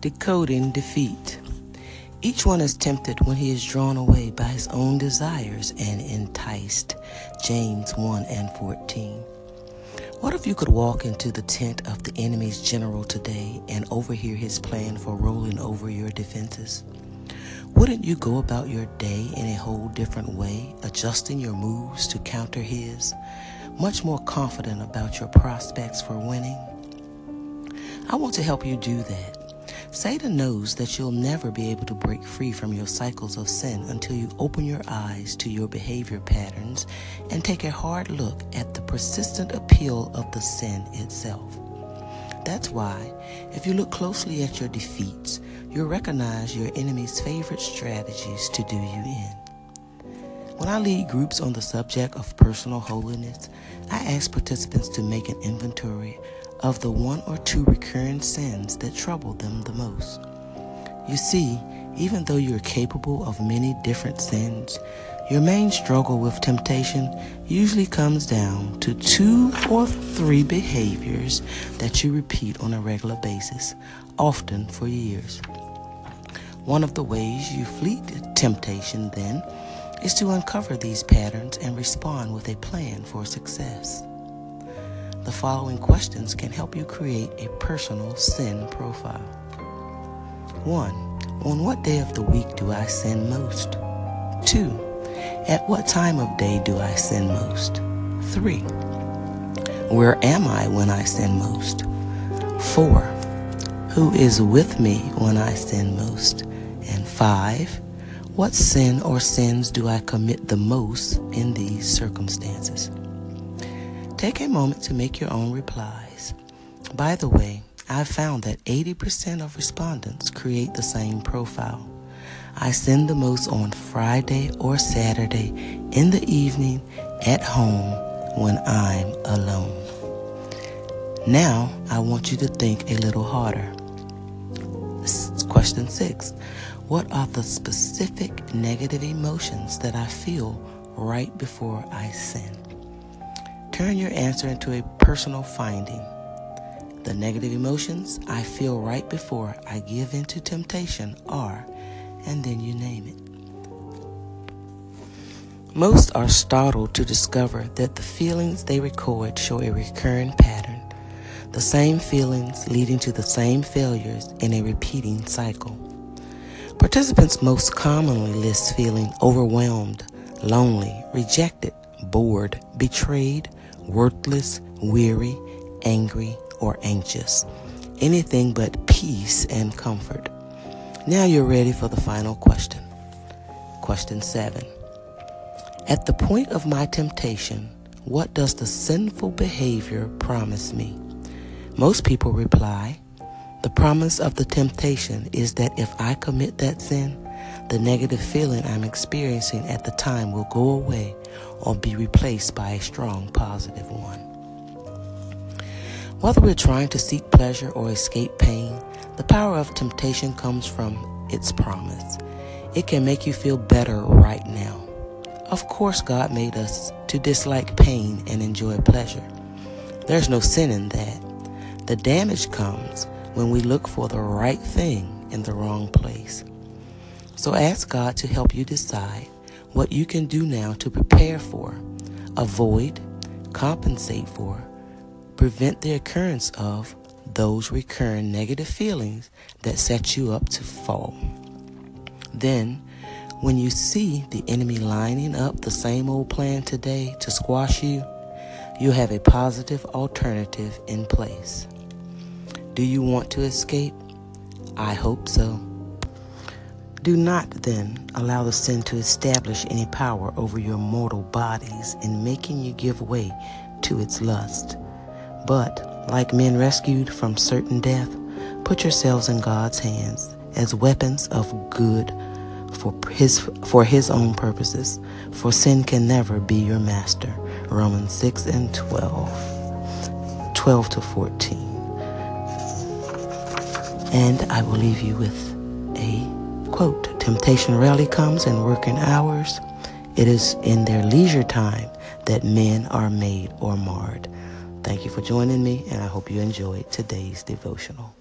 Decoding defeat. Each one is tempted when he is drawn away by his own desires and enticed. James 1 and 14. What if you could walk into the tent of the enemy's general today and overhear his plan for rolling over your defenses? Wouldn't you go about your day in a whole different way, adjusting your moves to counter his, much more confident about your prospects for winning? I want to help you do that. Satan knows that you'll never be able to break free from your cycles of sin until you open your eyes to your behavior patterns and take a hard look at the persistent appeal of the sin itself. That's why, if you look closely at your defeats, you'll recognize your enemy's favorite strategies to do you in. When I lead groups on the subject of personal holiness, I ask participants to make an inventory of the one or two recurring sins that trouble them the most. You see, even though you're capable of many different sins, your main struggle with temptation usually comes down to two or three behaviors that you repeat on a regular basis, often for years. One of the ways you flee temptation, then, is to uncover these patterns and respond with a plan for success. The following questions can help you create a personal sin profile. 1. On what day of the week do I sin most? 2. At what time of day do I sin most? 3. Where am I when I sin most? 4. Who is with me when I sin most? And 5. What sin or sins do I commit the most in these circumstances? Take a moment to make your own replies. By the way, I've found that 80% of respondents create the same profile. I send the most on Friday or Saturday in the evening at home when I'm alone. Now, I want you to think a little harder. Question six What are the specific negative emotions that I feel right before I sin? Turn your answer into a personal finding. The negative emotions I feel right before I give in to temptation are, and then you name it. Most are startled to discover that the feelings they record show a recurring pattern, the same feelings leading to the same failures in a repeating cycle. Participants most commonly list feeling overwhelmed, lonely, rejected, bored, betrayed, worthless, weary, angry, or anxious. Anything but peace and comfort. Now you're ready for the final question. Question 7. At the point of my temptation, what does the sinful behavior promise me? Most people reply, the promise of the temptation is that if I commit that sin, the negative feeling I'm experiencing at the time will go away or be replaced by a strong positive one. Whether we're trying to seek pleasure or escape pain, the power of temptation comes from its promise. It can make you feel better right now. Of course, God made us to dislike pain and enjoy pleasure. There's no sin in that. The damage comes when we look for the right thing in the wrong place. So ask God to help you decide what you can do now to prepare for, avoid, compensate for, prevent the occurrence of those recurring negative feelings that set you up to fall. Then, when you see the enemy lining up the same old plan today to squash you, you have a positive alternative in place. Do you want to escape? I hope so. Do not then allow the sin to establish any power over your mortal bodies in making you give way to its lust. But, like men rescued from certain death, put yourselves in God's hands as weapons of good for his for his own purposes for sin can never be your master romans 6 and 12 12 to 14 and i will leave you with Quote, temptation rarely comes in working hours. It is in their leisure time that men are made or marred. Thank you for joining me, and I hope you enjoyed today's devotional.